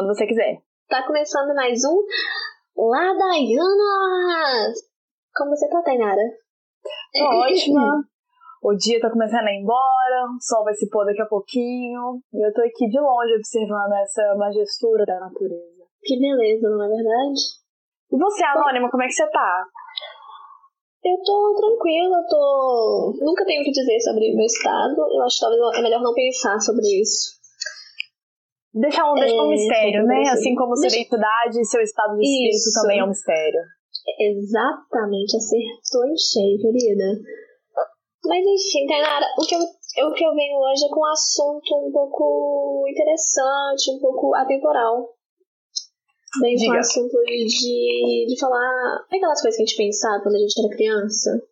quando você quiser. Tá começando mais um Ladaianas! Como você tá, Tainara? Tô ótima. O dia tá começando a ir embora, o sol vai se pôr daqui a pouquinho. E eu tô aqui de longe observando essa majestura da natureza. Que beleza, não é verdade? E você, Anônima, como é que você tá? Eu tô tranquila, eu tô. Nunca tenho o que dizer sobre o meu estado. Eu acho que talvez é melhor não pensar sobre isso. Deixar um, deixar um É, mistério, né? Assim como sua Deixa- identidade e seu estado de espírito Isso. também é um mistério. Exatamente, acertou em cheio, querida. Mas enfim, Tainara, o que, eu, o que eu venho hoje é com um assunto um pouco interessante, um pouco atemporal. Venho com o assunto de, de falar aquelas coisas que a gente pensava quando a gente era criança.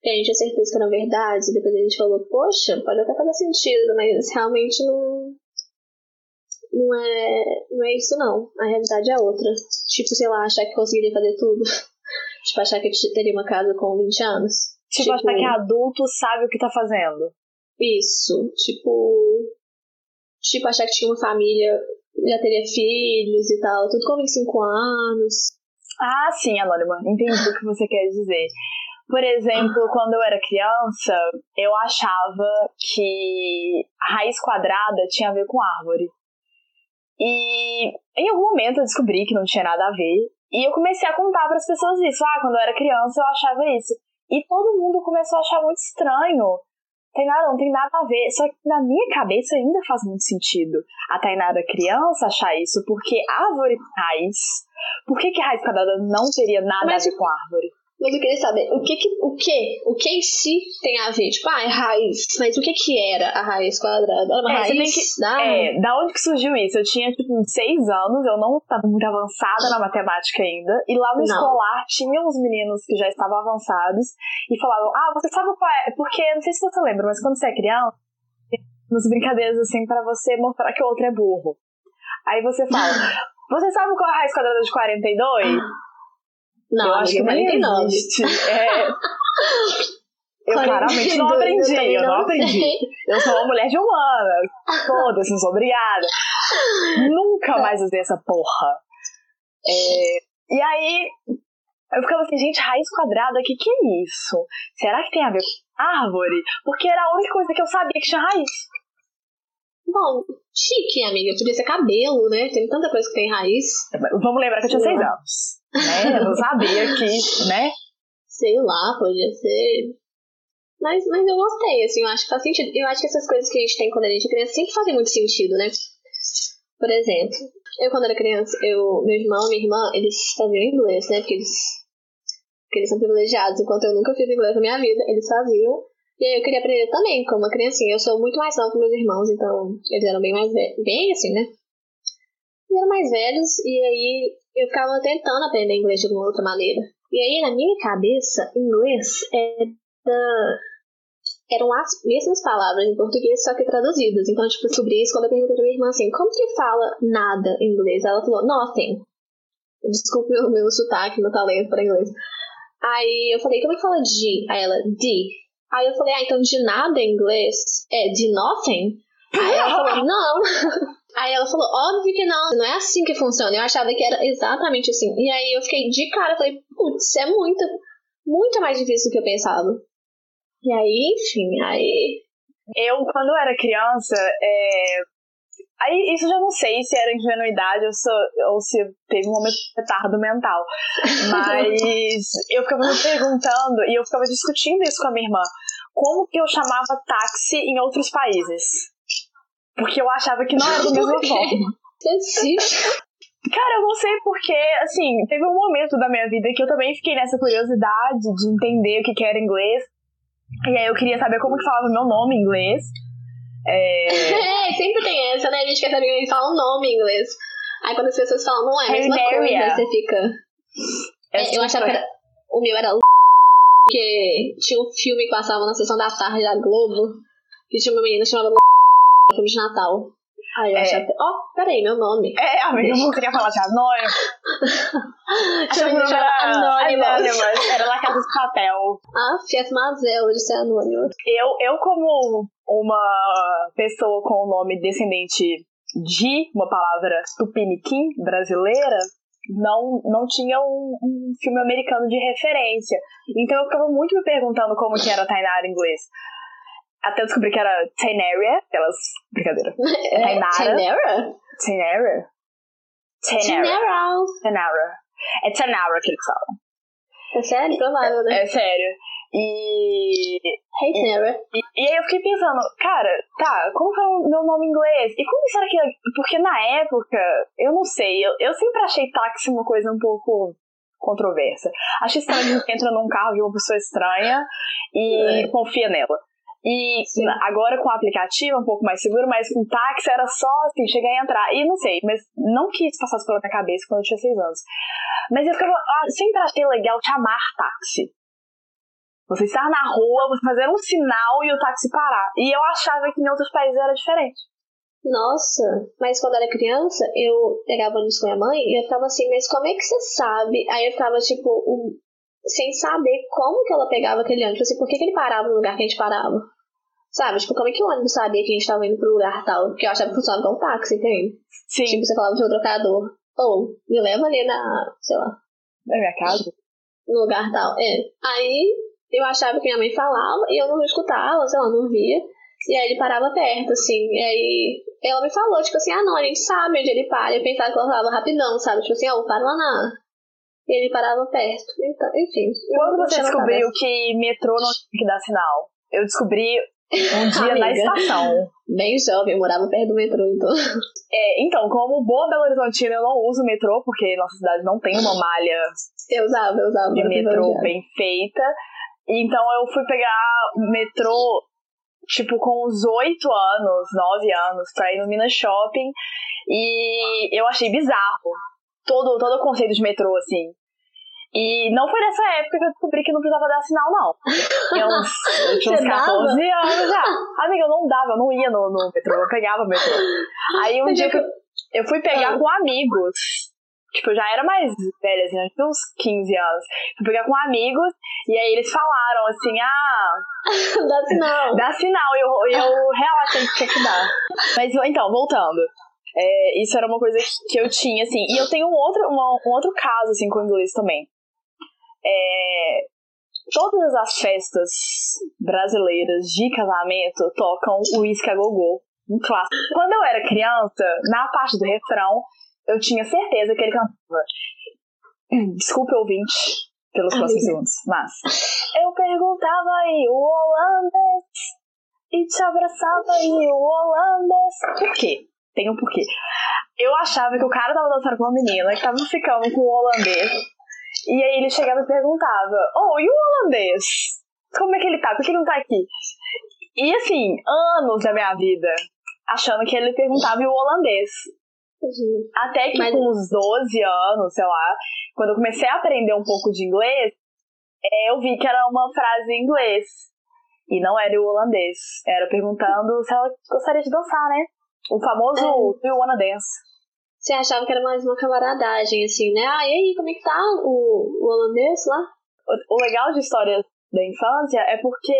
Que a gente tinha certeza que eram verdades, e depois a gente falou, poxa, pode até fazer sentido, mas realmente não. Não é, não é isso não. A realidade é outra. Tipo, sei lá, achar que conseguiria fazer tudo. tipo, achar que teria uma casa com 20 anos. Tipo, achar que adulto sabe o que tá fazendo. Isso, tipo. Tipo, achar que tinha uma família, já teria filhos e tal, tudo com 25 anos. Ah, sim, Anônima, entendi o que você quer dizer. Por exemplo, quando eu era criança, eu achava que raiz quadrada tinha a ver com árvore. E em algum momento eu descobri que não tinha nada a ver. E eu comecei a contar para as pessoas isso. Ah, quando eu era criança eu achava isso. E todo mundo começou a achar muito estranho. Tainara, não tem nada a ver. Só que na minha cabeça ainda faz muito sentido a Tainara criança achar isso, porque árvore raiz. Por que, que raiz quadrada não teria nada Mas- a ver com árvore? Mas eu queria saber, o que que, o que, o que em si tem a ver? Tipo, ah, é raiz. Mas o que que era a raiz quadrada? Era uma É, você raiz tem que- da... É, da onde que surgiu isso? Eu tinha, tipo, seis anos, eu não estava muito avançada na matemática ainda, e lá no Não. escolar tinha uns meninos que já estavam avançados e falavam, ah, você sabe qual é? Porque, não sei se você lembra, mas quando você é criança, umas brincadeiras assim pra você mostrar que o outro é burro. Aí você fala, você sabe qual é a raiz quadrada de 42? Não, eu acho que amiga, nem 49. existe. É, eu claramente não 42, aprendi, também eu não não aprendi. Eu sou uma mulher de humana. Foda-se, não sou obrigada. Nunca mais usei essa porra. É, e aí, eu ficava assim, gente, raiz quadrada, o que, que é isso? Será que tem a ver com árvore? Porque era a única coisa que eu sabia que tinha raiz. Bom, chique, amiga. Podia ser cabelo, né? Tem tanta coisa que tem raiz. Vamos lembrar que eu tinha Sei seis anos. Né? Eu não sabia que, né? Sei lá, podia ser. Mas, mas eu gostei, assim, eu acho que faz sentido. Eu acho que essas coisas que a gente tem quando a gente é criança sempre fazem muito sentido, né? Por exemplo, eu quando era criança, eu, meu irmão e minha irmã, eles faziam inglês, né? Porque eles, porque eles são privilegiados, enquanto eu nunca fiz inglês na minha vida, eles faziam. E aí eu queria aprender também, como uma criancinha. Eu sou muito mais nova que meus irmãos, então eles eram bem mais velhos. Bem assim, né? Eles eram mais velhos, e aí eu ficava tentando aprender inglês de alguma outra maneira. E aí, na minha cabeça, inglês era... eram as mesmas palavras em português, só que traduzidas. Então, tipo, descobri isso quando eu perguntei pra minha irmã assim, como que fala nada em inglês? Ela falou, nothing. Desculpe o meu sotaque, meu talento para inglês. Aí eu falei, como é que fala de? Aí ela, de. Aí eu falei, ah, então de nada em inglês é de nothing? Aí ela falou, não. Aí ela falou, óbvio que não, não é assim que funciona. Eu achava que era exatamente assim. E aí eu fiquei de cara, falei, putz, é muito, muito mais difícil do que eu pensava. E aí, enfim, aí. Eu, quando eu era criança, é... aí isso eu já não sei se era ingenuidade ou se, ou se teve um momento de retardo mental. Mas eu ficava me perguntando e eu ficava discutindo isso com a minha irmã. Como que eu chamava táxi em outros países? Porque eu achava que não era da mesma forma. Cara, eu não sei porque, assim, teve um momento da minha vida que eu também fiquei nessa curiosidade de entender o que, que era inglês. E aí eu queria saber como que falava meu nome em inglês. É... É, sempre tem essa, né? A gente quer saber gente fala um nome em inglês. Aí quando as pessoas falam, não é a mesma coisa, aí você fica. É, eu achava que era. O meu era porque tinha um filme que passava na sessão da tarde da Globo, que tinha uma menina chamada filme de Natal. Aí eu É. achava, ó, oh, peraí, meu nome. É, amiga, eu queria falar de anônimo. Menina chamada Anônima. Anônimas. Era La Casa de Papel. Ah, Fiat Mazela de ser anônima. Eu, eu, como uma pessoa com o nome descendente de uma palavra tupiniquim brasileira, não, não tinha um, um, filme americano de referência. Então eu ficava muito me perguntando como que era Tainara em inglês. Até eu descobri que era Tainara, aquelas... Brincadeira. É, Tainara. Tainara. Tainara. É Tainara que eles falam. É sério? Provável, né? É sério. E, Hey, Tainara. e, e aí eu fiquei pensando, cara, tá, como que é o meu nome em inglês? E como será que. é? Porque na época, eu não sei, eu, eu sempre achei táxi uma coisa um pouco controversa. Acho estranho gente entra num carro, vê uma pessoa estranha e É. confia nela. E Sim. agora com o aplicativo é um pouco mais seguro, mas com táxi era só assim, chegar e entrar. E não sei, mas não que isso passasse pela minha cabeça quando eu tinha seis anos. Mas eu ficava, ah, sempre achei legal chamar táxi. Você estar na rua, você fazer um sinal e o táxi parar. E eu achava que em outros países era diferente. Nossa, mas quando eu era criança, eu pegava ônibus com minha mãe e eu ficava assim, mas como é que você sabe? Aí eu ficava, tipo, um- sem saber como que ela pegava aquele ônibus, assim, por que, que ele parava no lugar que a gente parava? Sabe, tipo, como é que o ônibus sabia que a gente tava indo pro lugar tal? Porque eu achava que funcionava como táxi, entende? Sim, Tipo, você falava pro seu trocador, ou, me leva ali na, sei lá, na minha casa. no lugar tal. É. Aí eu achava que minha mãe falava e eu não escutava, sei lá, não via. E aí ele parava perto, assim. E aí ela me falou, tipo assim, ah não, a gente sabe onde ele para. Eu pensava que ela falava rapidão, sabe? Tipo assim, ó, para lá na. E ele parava perto. Então, enfim. Quando você descobriu que metrô não tinha que dar sinal? Eu descobri um dia na estação. Bem jovem, eu morava perto do metrô, então. É, então, como boa Belo Horizontina, eu não uso metrô, porque nossa cidade não tem uma malha Eu usava, eu usava. de metrô bem feita. Então eu fui pegar metrô, tipo, com uns 8 anos, 9 anos, pra ir no Minas Shopping. E eu achei bizarro todo, todo o conceito de metrô, assim. E não foi nessa época que eu descobri que não precisava dar sinal, não. Uns, eu tinha uns Você dava? 14 anos já. Amiga, eu não dava, eu não ia no, no metrô, eu pegava o metrô. Aí um Mas dia que eu, eu fui pegar Ah. com amigos. Tipo, eu já era mais velha, assim, eu tinha uns 15 anos. Fui pegar com amigos, e aí eles falaram assim, ah, Dá sinal. dá sinal, e eu, eu real achei que tinha que dar. Mas então, voltando. É, isso era uma coisa que, que eu tinha, assim. E eu tenho um outro, uma- um outro caso, assim, com o inglês também. É, todas as festas brasileiras de casamento tocam o Whisky a Gogô, um clássico. Quando eu era criança, na parte do refrão, eu tinha certeza que ele cantava. Desculpe, ouvinte, pelos próximos segundos, mas. Eu perguntava aí, o holandês, e te abraçava aí, o holandês. Por quê? Tem um porquê. Eu achava que o cara tava dançando com uma menina que tava ficando com o holandês. E aí ele chegava e perguntava: Oh, e o holandês? Como é que ele tá? Por que ele não tá aqui? E assim, anos da minha vida achando que ele perguntava e o holandês. Uhum. Até que Mas- com uns 12 anos, sei lá, quando eu comecei a aprender um pouco de inglês, é, eu vi que era uma frase em inglês. E não era o holandês. Era perguntando se ela gostaria de dançar, né? O famoso Do You Wanna Dance. Você achava que era mais uma camaradagem, assim, né? Ah, e aí, como é que tá o, o holandês lá? O, o legal de histórias da infância é porque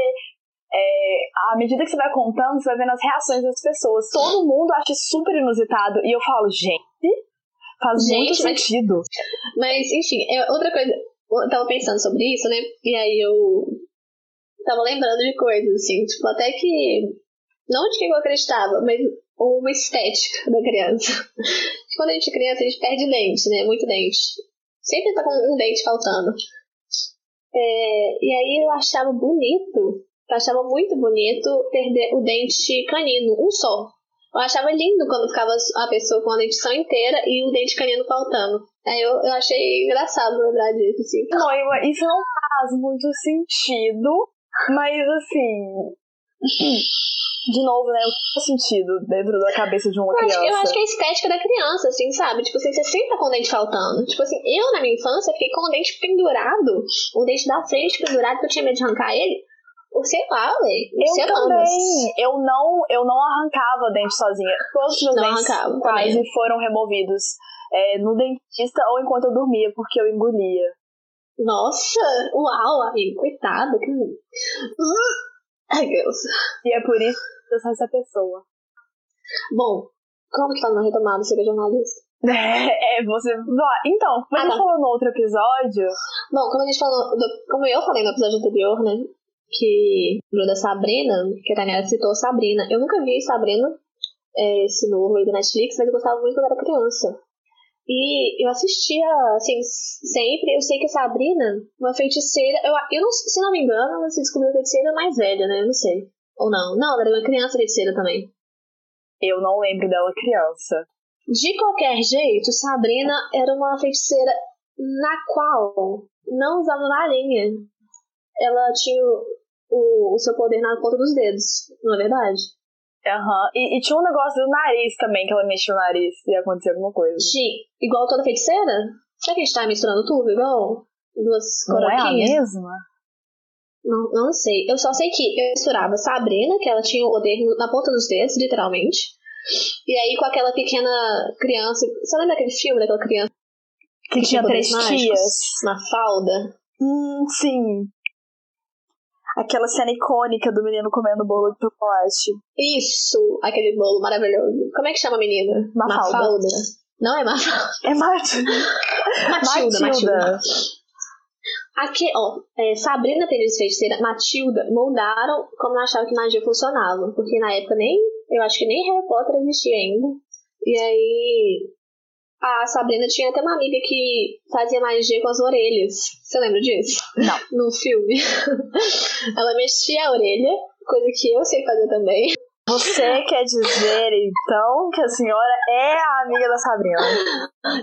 é, à medida que você vai contando, você vai vendo as reações das pessoas. Todo mundo acha super inusitado. E eu falo, gente, faz Gente, muito mas- sentido. Mas, enfim, é outra coisa, eu tava pensando sobre isso, né? E aí eu tava lembrando de coisas, assim, tipo, até que. Não de que eu acreditava, mas uma estética da criança. Quando a gente é criança, a gente perde dente, né? Muito dente. Sempre tá com um dente faltando. É, e aí eu achava bonito, eu achava muito bonito perder o dente canino, um só. Eu achava lindo quando ficava a pessoa com a dentição inteira e o dente canino faltando. Aí eu, eu achei engraçado lembrar disso, assim. Noiva, isso não faz muito sentido, mas assim. De novo, né? O que faz sentido dentro da cabeça de uma Eu acho, criança? eu acho que é a estética da criança, assim, sabe? Tipo assim, você sempre tá com o dente faltando. Tipo assim, eu na minha infância fiquei com o dente pendurado, o dente da frente pendurado, que eu tinha medo de arrancar ele. Ou sei lá. Eu semanas. também. Eu não, eu não arrancava dente sozinha. Todos os meus Não dentes arrancava, quase também. foram removidos é, no dentista ou enquanto eu dormia, porque eu engolia. Nossa, uau, amigo, coitado. Que... Ai, Deus. E é por isso que eu sou essa pessoa. Bom, Como que tá na retomada ser jornalista? É, você. Então, como a Ah, gente tá. falou no outro episódio, Bom, como a gente falou, do- como eu falei no episódio anterior, né? Que da Sabrina, que a Daniela citou Sabrina. Eu nunca vi Sabrina, é, esse novo aí do Netflix, mas eu gostava muito quando era criança. E eu assistia, assim, sempre. Eu sei que a Sabrina, uma feiticeira. Eu, eu não, se não me engano, ela se descobriu feiticeira mais velha, né? Eu não sei. Ou não. Não, ela era uma criança feiticeira também. eu não lembro dela criança. De qualquer jeito, Sabrina era uma feiticeira na qual não usava varinha. Ela tinha o, o, o seu poder na ponta dos dedos, não é verdade? Aham. E, e tinha um negócio do nariz também, que ela mexia o nariz e acontecia alguma coisa. Tinha, igual toda feiticeira? Será que a gente tá misturando tudo igual? Duas Não é a coroquinhas? mesma? Não, não sei. Eu só sei que eu misturava Sabrina, que ela tinha o poder na ponta dos dedos, literalmente. E aí com aquela pequena criança. Você lembra aquele filme daquela criança Que, tinha poderes três tias. na falda? Hum, sim. Aquela cena icônica do menino comendo bolo de chocolate. Isso! Aquele bolo maravilhoso. Como é que chama a menina? Mafalda. Não é Mafalda. É Matilda. Matilda, Matilda. Aqui, ó, é, Sabrina Tênis Feiticeira, Matilda, moldaram como eu achava que magia funcionava. Porque na época nem, eu acho que nem Harry Potter existia ainda. E aí, a Sabrina tinha até uma amiga que fazia magia com as orelhas. Você lembra disso? Não. No filme. Ela mexia a orelha, coisa que eu sei fazer também. Você quer dizer, então, que a senhora é a amiga da Sabrina?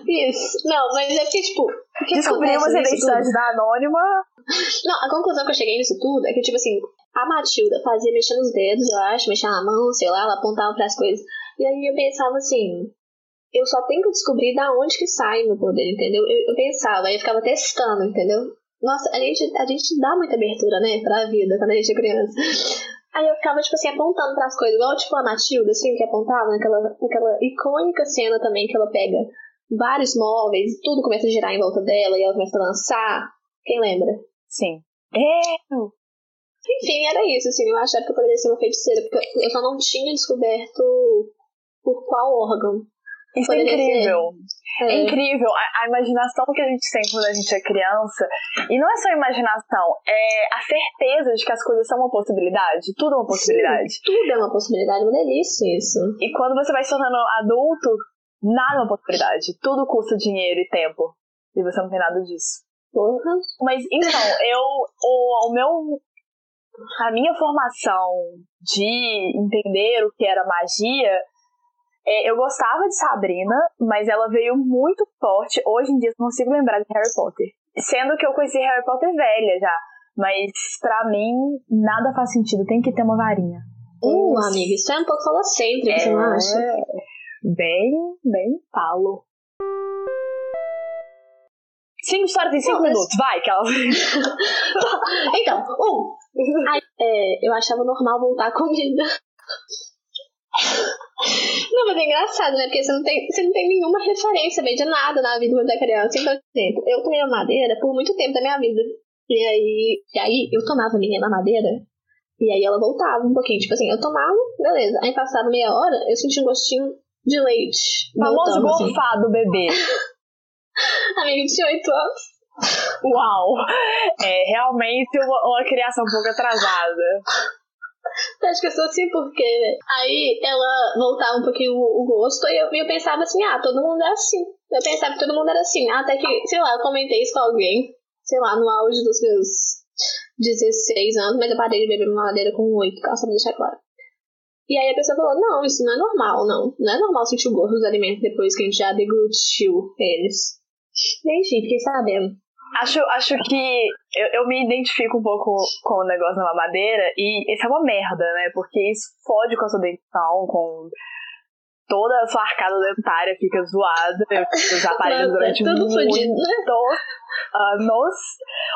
Isso. Não, mas é porque, tipo. que Descobrimos a identidade da anônima. Não, a conclusão que eu cheguei nisso tudo é que, tipo assim, a Matilda fazia mexer nos dedos, eu acho, mexer na mão, sei lá, ela apontava pras coisas. E aí eu pensava assim, eu só tenho que descobrir da onde que sai meu poder, entendeu? Eu, eu pensava, aí eu ficava testando, entendeu? Nossa, a gente, a gente dá muita abertura, né, pra vida quando a gente é criança. Aí eu ficava, tipo assim, apontando pras coisas, igual tipo a Matilda, assim, que apontava naquela, naquela icônica cena também que ela pega vários móveis e tudo começa a girar em volta dela e ela começa a dançar. Quem lembra? Sim. É. Enfim, era isso, assim, eu achava que eu poderia ser uma feiticeira, porque eu só não tinha descoberto por qual órgão. Isso é Poderia incrível. É É. incrível a, a imaginação que a gente tem quando a gente é criança. E não é só imaginação, é a certeza de que as coisas são uma possibilidade. Tudo é uma possibilidade. Tudo é uma possibilidade, uma delícia isso. E quando você vai se tornando adulto, nada é uma possibilidade. Tudo custa dinheiro e tempo. E você não tem nada disso. Porra. Mas então, eu. O, o meu. A minha formação de entender o que era magia. É, eu gostava de Sabrina, mas ela veio muito forte. Hoje em dia eu não consigo lembrar de Harry Potter. Sendo que eu conheci Harry Potter velha já. Mas pra mim, nada faz sentido. Tem que ter uma varinha. Uh, amiga, isso é um pouco falocêntrico, você não acha? Bem, bem falo. Cinco histórias em cinco mas- minutos, vai, que ela. Então, um, aí, é, eu achava normal voltar a comida. Não, mas é engraçado, né? Porque você não tem, você não tem nenhuma referência bem de nada na vida da criança. Então, por exemplo, eu tomei mamadeira por muito tempo da minha vida. E aí, e aí eu tomava minha mamadeira e aí ela voltava um pouquinho. Tipo assim, eu tomava, beleza. Aí passava meia hora, eu sentia um gostinho de leite. Famoso assim. gorfado do bebê. Amiga de 8 anos. Uau! É realmente uma, uma criação um pouco atrasada. Acho que eu sou assim porque aí ela voltava um pouquinho o o gosto e eu, eu pensava assim, ah, todo mundo é assim. Eu pensava que todo mundo era assim. Até que, sei lá, eu comentei isso com alguém, sei lá, no auge dos meus 16 anos, mas eu parei de beber mamadeira com 8, só pra deixar claro. E aí a pessoa falou, não, isso não é normal, não. Não é normal sentir o gosto dos alimentos depois que a gente já deglutiu eles. E enfim, fiquei sabendo. Acho, acho que eu, eu me identifico um pouco com o negócio da mamadeira e isso é uma merda, né? Porque isso fode com a sua dentição, com toda a sua arcada dentária fica zoada, os aparelhos durante é tudo fodido, né? anos.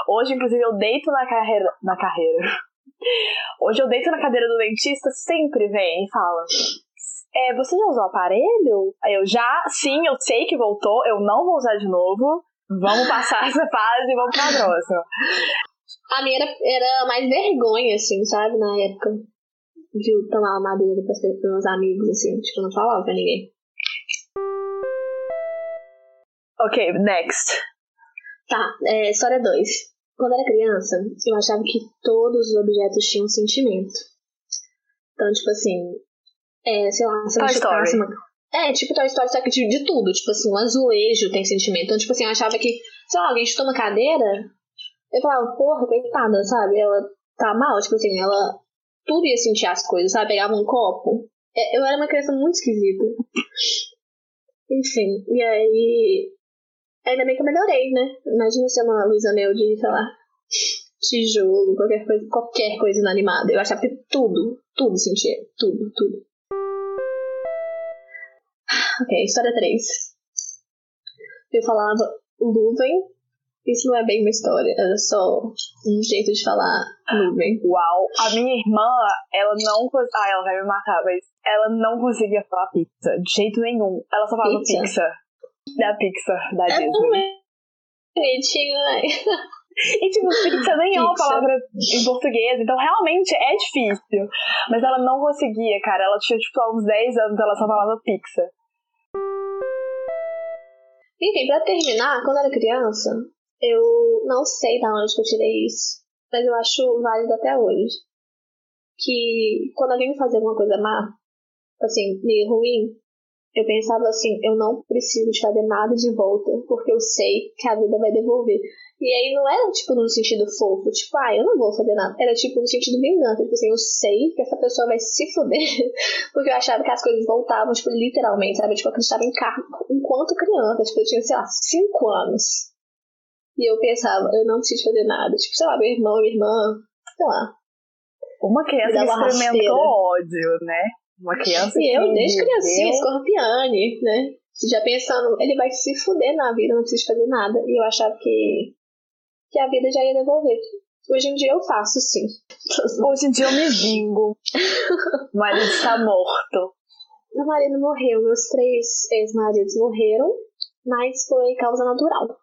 Hoje, inclusive, eu deito na carreira. Na carreira. Hoje eu deito na cadeira do dentista, sempre vem e fala. É, você já usou o aparelho? Aí eu já, sim, eu sei que voltou, eu não vou usar de novo. Vamos passar essa fase e vamos pra próxima. A minha era, era mais vergonha, assim, sabe, na época. De tomar uma madeira pra ser pros meus amigos, assim, tipo, não falava pra ninguém. Ok, next. Tá, é, história 2. Quando era criança, eu achava que todos os objetos tinham sentimento. Então, tipo assim, é, sei lá, se eu machucasse uma. É, tipo Toy Story, só que de, de tudo. Tipo assim, um azulejo tem sentimento. Então, tipo assim, eu achava que, sei lá, alguém chutou uma cadeira, eu falava, porra, coitada, sabe? Ela tá mal, tipo assim, ela tudo ia sentir as coisas, sabe? Pegava um copo. É, Eu era uma criança muito esquisita. Enfim, e aí. Ainda bem que eu melhorei, né? Imagina ser uma Luísa Mel de, sei lá, tijolo, qualquer coisa, qualquer coisa inanimada. Eu achava que tudo, tudo sentia. Tudo, tudo. Ok, história 3. Eu falava nuvem. Isso não é bem uma história, era só um jeito de falar nuvem. Uau. A minha irmã, ela não. Ah, ela vai me matar, mas ela não conseguia falar pizza. De jeito nenhum. Ela só falava Pizza? pizza. Da Pixar, da É Disney. Bonitinho, né? E tipo, pizza nem é uma Pizza. palavra em português, então realmente é difícil. Mas ela não conseguia, cara. Ela tinha, tipo, há uns 10 anos, ela só falava pizza. Enfim, pra terminar, quando eu era criança, eu não sei da onde que eu tirei isso, mas eu acho válido até hoje. Que quando alguém me fazia alguma coisa má, assim, meio ruim, eu pensava assim, eu não preciso de fazer nada de volta, porque eu sei que a vida vai devolver. E aí não era tipo num sentido fofo, tipo, ah, eu não vou fazer nada. Era tipo no sentido vingança, tipo assim, eu sei que essa pessoa vai se fuder, porque eu achava que as coisas voltavam, tipo, literalmente, sabe? Tipo, eu acreditava em karma enquanto criança, tipo, eu tinha, sei lá, 5 anos. E eu pensava, eu não preciso fazer nada. Tipo, sei lá, meu irmão, minha irmã, sei lá. Uma criança que experimentou rasteira. ódio, né? Uma criança E eu, desde criancinha, viveu- escorpiane, né? Já pensando, ele vai se fuder na vida, não precisa fazer nada. E eu achava que, que a vida já ia devolver. Hoje em dia eu faço, sim. Hoje em dia eu me vingo. Mas ele está morto. Meu marido morreu, meus três ex-maridos morreram, mas foi causa natural.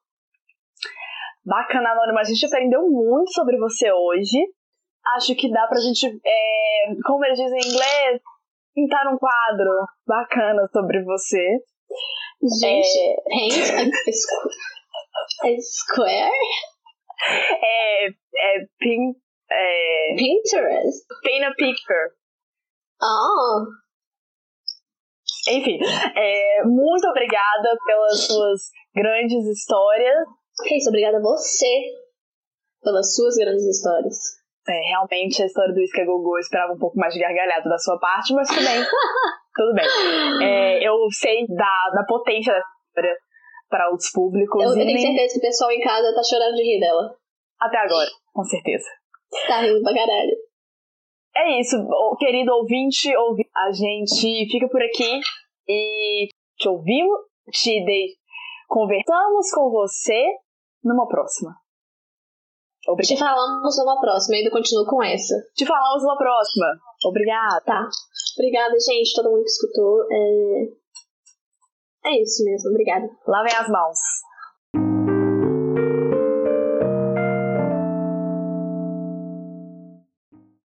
Bacana, Anônima. A gente aprendeu muito sobre você hoje. Acho que dá pra gente, é, como eles dizem em inglês, pintar um quadro bacana sobre você. Gente, paint a, squ- a square? É, é, pin, é, Pinterest? paint a picture. Oh, Enfim, é, muito obrigada pelas suas grandes histórias. é isso, obrigada a você pelas suas grandes histórias. É, realmente a história do Isca Gogô eu esperava um pouco mais de gargalhada da sua parte, mas tudo bem. tudo bem. É, eu sei da, da potência dessa história para outros públicos Eu, eu tenho certeza que o pessoal em casa tá chorando de rir dela. até agora, com certeza. Tá rindo pra caralho. É isso, querido ouvinte, ouvi- a gente fica por aqui e te ouvimos, te dei, conversamos com você numa próxima. Te falamos numa próxima, ainda continuo com essa. Te falamos numa próxima. Obrigada. Tá. Obrigada, gente, todo mundo que escutou. É, é isso mesmo, obrigada. Lavem as mãos.